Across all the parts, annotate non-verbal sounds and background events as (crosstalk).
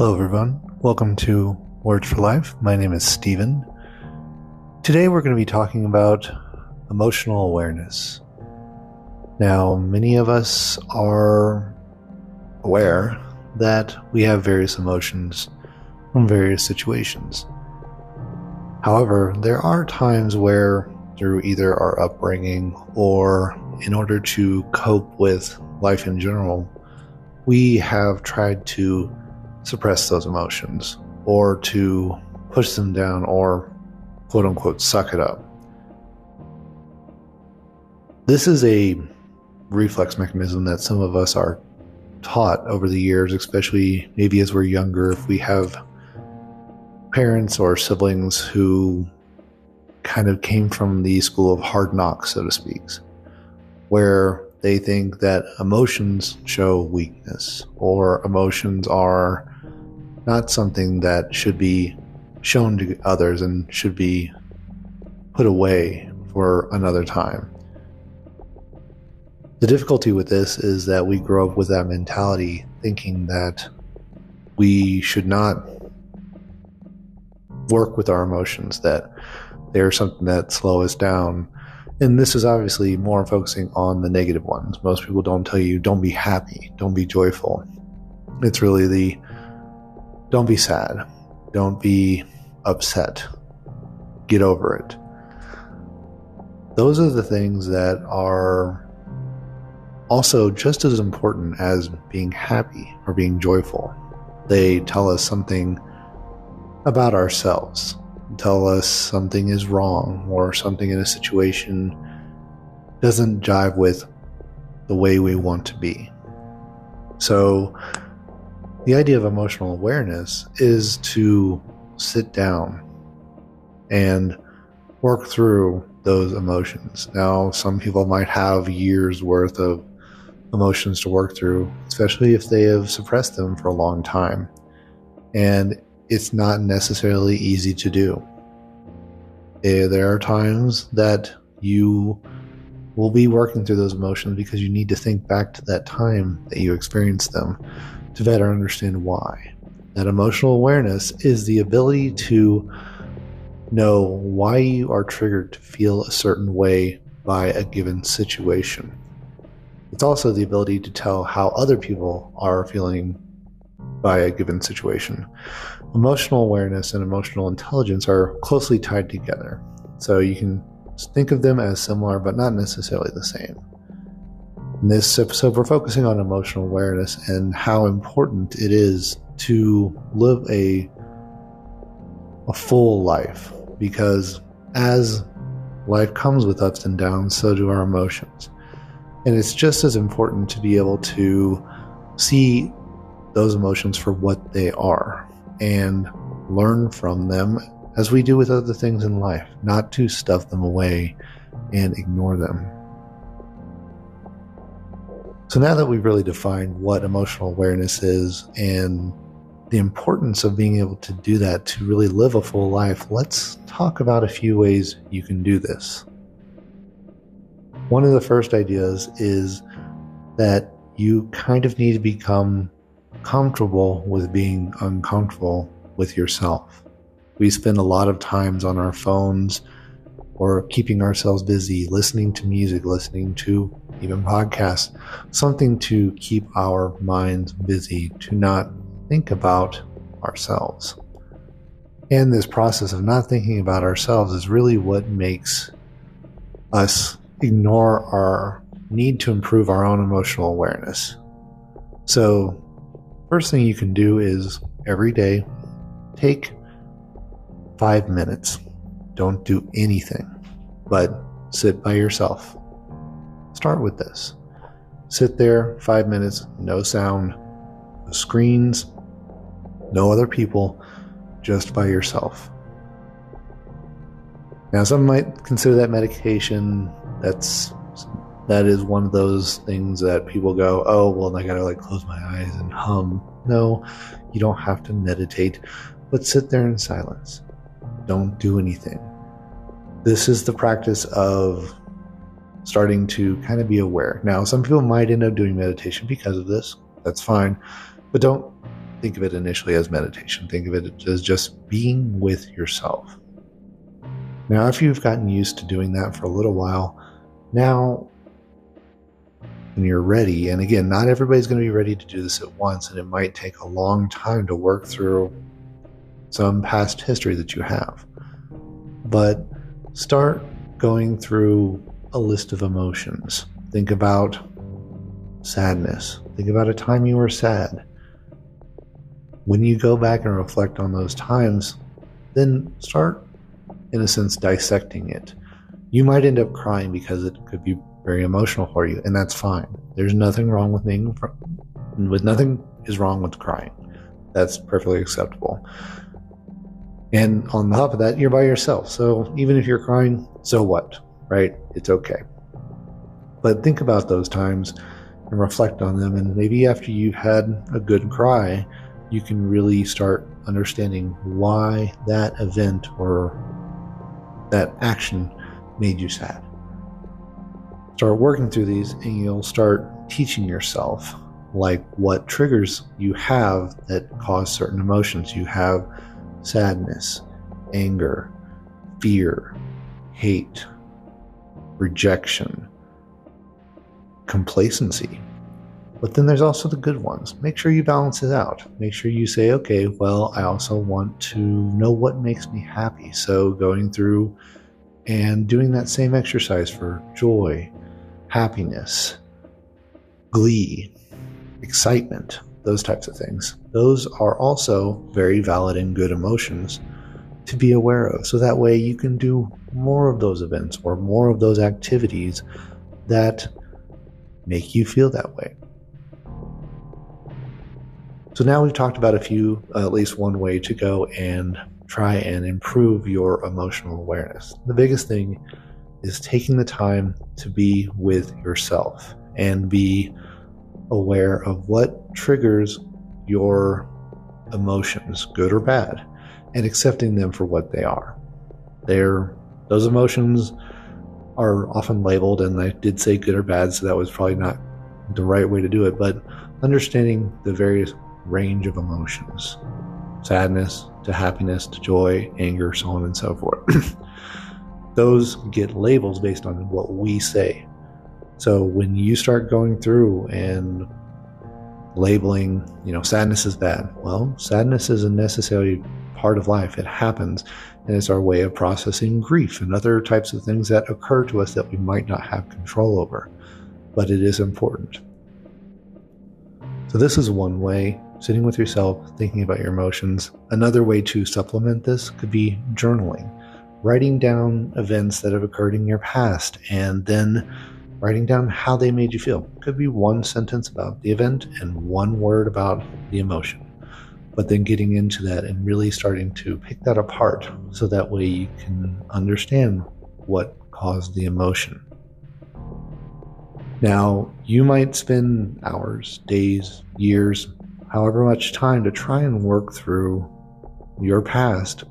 Hello, everyone. Welcome to Words for Life. My name is Stephen. Today, we're going to be talking about emotional awareness. Now, many of us are aware that we have various emotions from various situations. However, there are times where, through either our upbringing or in order to cope with life in general, we have tried to suppress those emotions or to push them down or quote unquote suck it up. This is a reflex mechanism that some of us are taught over the years, especially maybe as we're younger, if we have parents or siblings who kind of came from the school of hard knocks, so to speak, where they think that emotions show weakness or emotions are not something that should be shown to others and should be put away for another time. The difficulty with this is that we grow up with that mentality thinking that we should not work with our emotions, that they're something that slow us down. And this is obviously more focusing on the negative ones. Most people don't tell you, don't be happy, don't be joyful. It's really the don't be sad. Don't be upset. Get over it. Those are the things that are also just as important as being happy or being joyful. They tell us something about ourselves, tell us something is wrong or something in a situation doesn't jive with the way we want to be. So, the idea of emotional awareness is to sit down and work through those emotions. Now, some people might have years worth of emotions to work through, especially if they have suppressed them for a long time. And it's not necessarily easy to do. There are times that you will be working through those emotions because you need to think back to that time that you experienced them to better understand why. That emotional awareness is the ability to know why you are triggered to feel a certain way by a given situation. It's also the ability to tell how other people are feeling by a given situation. Emotional awareness and emotional intelligence are closely tied together. So you can think of them as similar, but not necessarily the same. In this episode, we're focusing on emotional awareness and how important it is to live a a full life because as life comes with ups and downs, so do our emotions. And it's just as important to be able to see those emotions for what they are and learn from them as we do with other things in life, not to stuff them away and ignore them. So now that we've really defined what emotional awareness is and the importance of being able to do that to really live a full life, let's talk about a few ways you can do this. One of the first ideas is that you kind of need to become comfortable with being uncomfortable with yourself. We spend a lot of times on our phones or keeping ourselves busy, listening to music, listening to even podcasts, something to keep our minds busy, to not think about ourselves. And this process of not thinking about ourselves is really what makes us ignore our need to improve our own emotional awareness. So, first thing you can do is every day take five minutes don't do anything, but sit by yourself. Start with this. Sit there five minutes, no sound, no screens, no other people, just by yourself. Now, some might consider that medication. That's that is one of those things that people go, "Oh, well, I gotta like close my eyes and hum." No, you don't have to meditate, but sit there in silence. Don't do anything this is the practice of starting to kind of be aware. Now, some people might end up doing meditation because of this. That's fine. But don't think of it initially as meditation. Think of it as just being with yourself. Now, if you've gotten used to doing that for a little while, now when you're ready, and again, not everybody's going to be ready to do this at once, and it might take a long time to work through some past history that you have. But start going through a list of emotions. Think about sadness. Think about a time you were sad. When you go back and reflect on those times, then start, in a sense, dissecting it. You might end up crying because it could be very emotional for you, and that's fine. There's nothing wrong with being, with nothing is wrong with crying. That's perfectly acceptable. And on top of that, you're by yourself. So even if you're crying, so what, right? It's okay. But think about those times and reflect on them. And maybe after you've had a good cry, you can really start understanding why that event or that action made you sad. Start working through these, and you'll start teaching yourself like what triggers you have that cause certain emotions. You have sadness, anger, fear, hate, rejection, complacency. But then there's also the good ones. Make sure you balance it out. Make sure you say, okay, well, I also want to know what makes me happy. So going through and doing that same exercise for joy, happiness, glee, excitement, those types of things. Those are also very valid and good emotions to be aware of. So that way you can do more of those events or more of those activities that make you feel that way. So now we've talked about a few, uh, at least one way to go and try and improve your emotional awareness. The biggest thing is taking the time to be with yourself and be aware of what triggers your emotions, good or bad, and accepting them for what they are. They're those emotions are often labeled, and I did say good or bad, so that was probably not the right way to do it, but understanding the various range of emotions sadness to happiness to joy, anger, so on and so forth. (clears throat) Those get labels based on what we say. So when you start going through and labeling, you know, sadness is bad, well, sadness is a necessary part of life. It happens, and it's our way of processing grief and other types of things that occur to us that we might not have control over. But it is important. So, this is one way sitting with yourself, thinking about your emotions. Another way to supplement this could be journaling, writing down events that have occurred in your past and then writing down how they made you feel. Could be one sentence about the event and one word about the emotion. But then getting into that and really starting to pick that apart so that way you can understand what caused the emotion. Now, you might spend hours, days, years, however much time to try and work through your past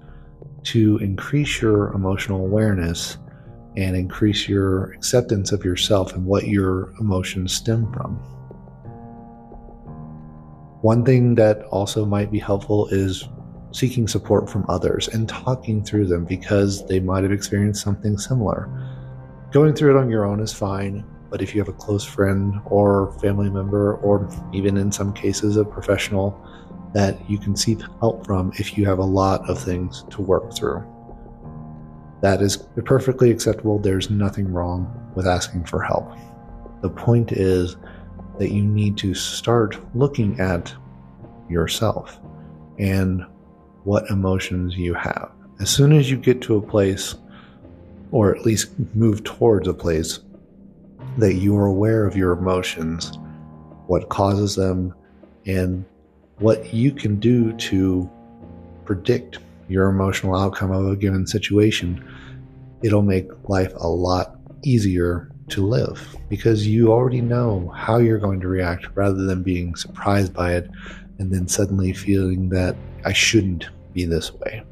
to increase your emotional awareness and increase your acceptance of yourself and what your emotions stem from. One thing that also might be helpful is seeking support from others and talking through them because they might have experienced something similar. Going through it on your own is fine, but if you have a close friend or family member, or even in some cases a professional that you can seek help from if you have a lot of things to work through. That is perfectly acceptable. There's nothing wrong with asking for help. The point is that you need to start looking at yourself and what emotions you have. As soon as you get to a place, or at least move towards a place that you are aware of your emotions, what causes them, and what you can do to predict your emotional outcome of a given situation, it'll make life a lot easier to live because you already know how you're going to react rather than being surprised by it and then suddenly feeling that I shouldn't be this way.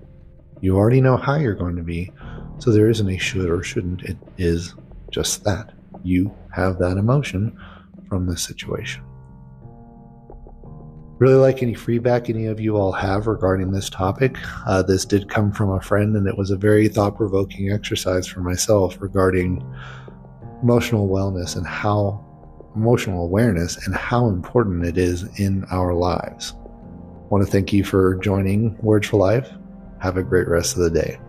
You already know how you're going to be, so there isn't a should or shouldn't. It is just that you have that emotion from this situation. Really like any feedback any of you all have regarding this topic. Uh, this did come from a friend, and it was a very thought provoking exercise for myself regarding emotional wellness and how emotional awareness and how important it is in our lives. I want to thank you for joining Words for Life. Have a great rest of the day.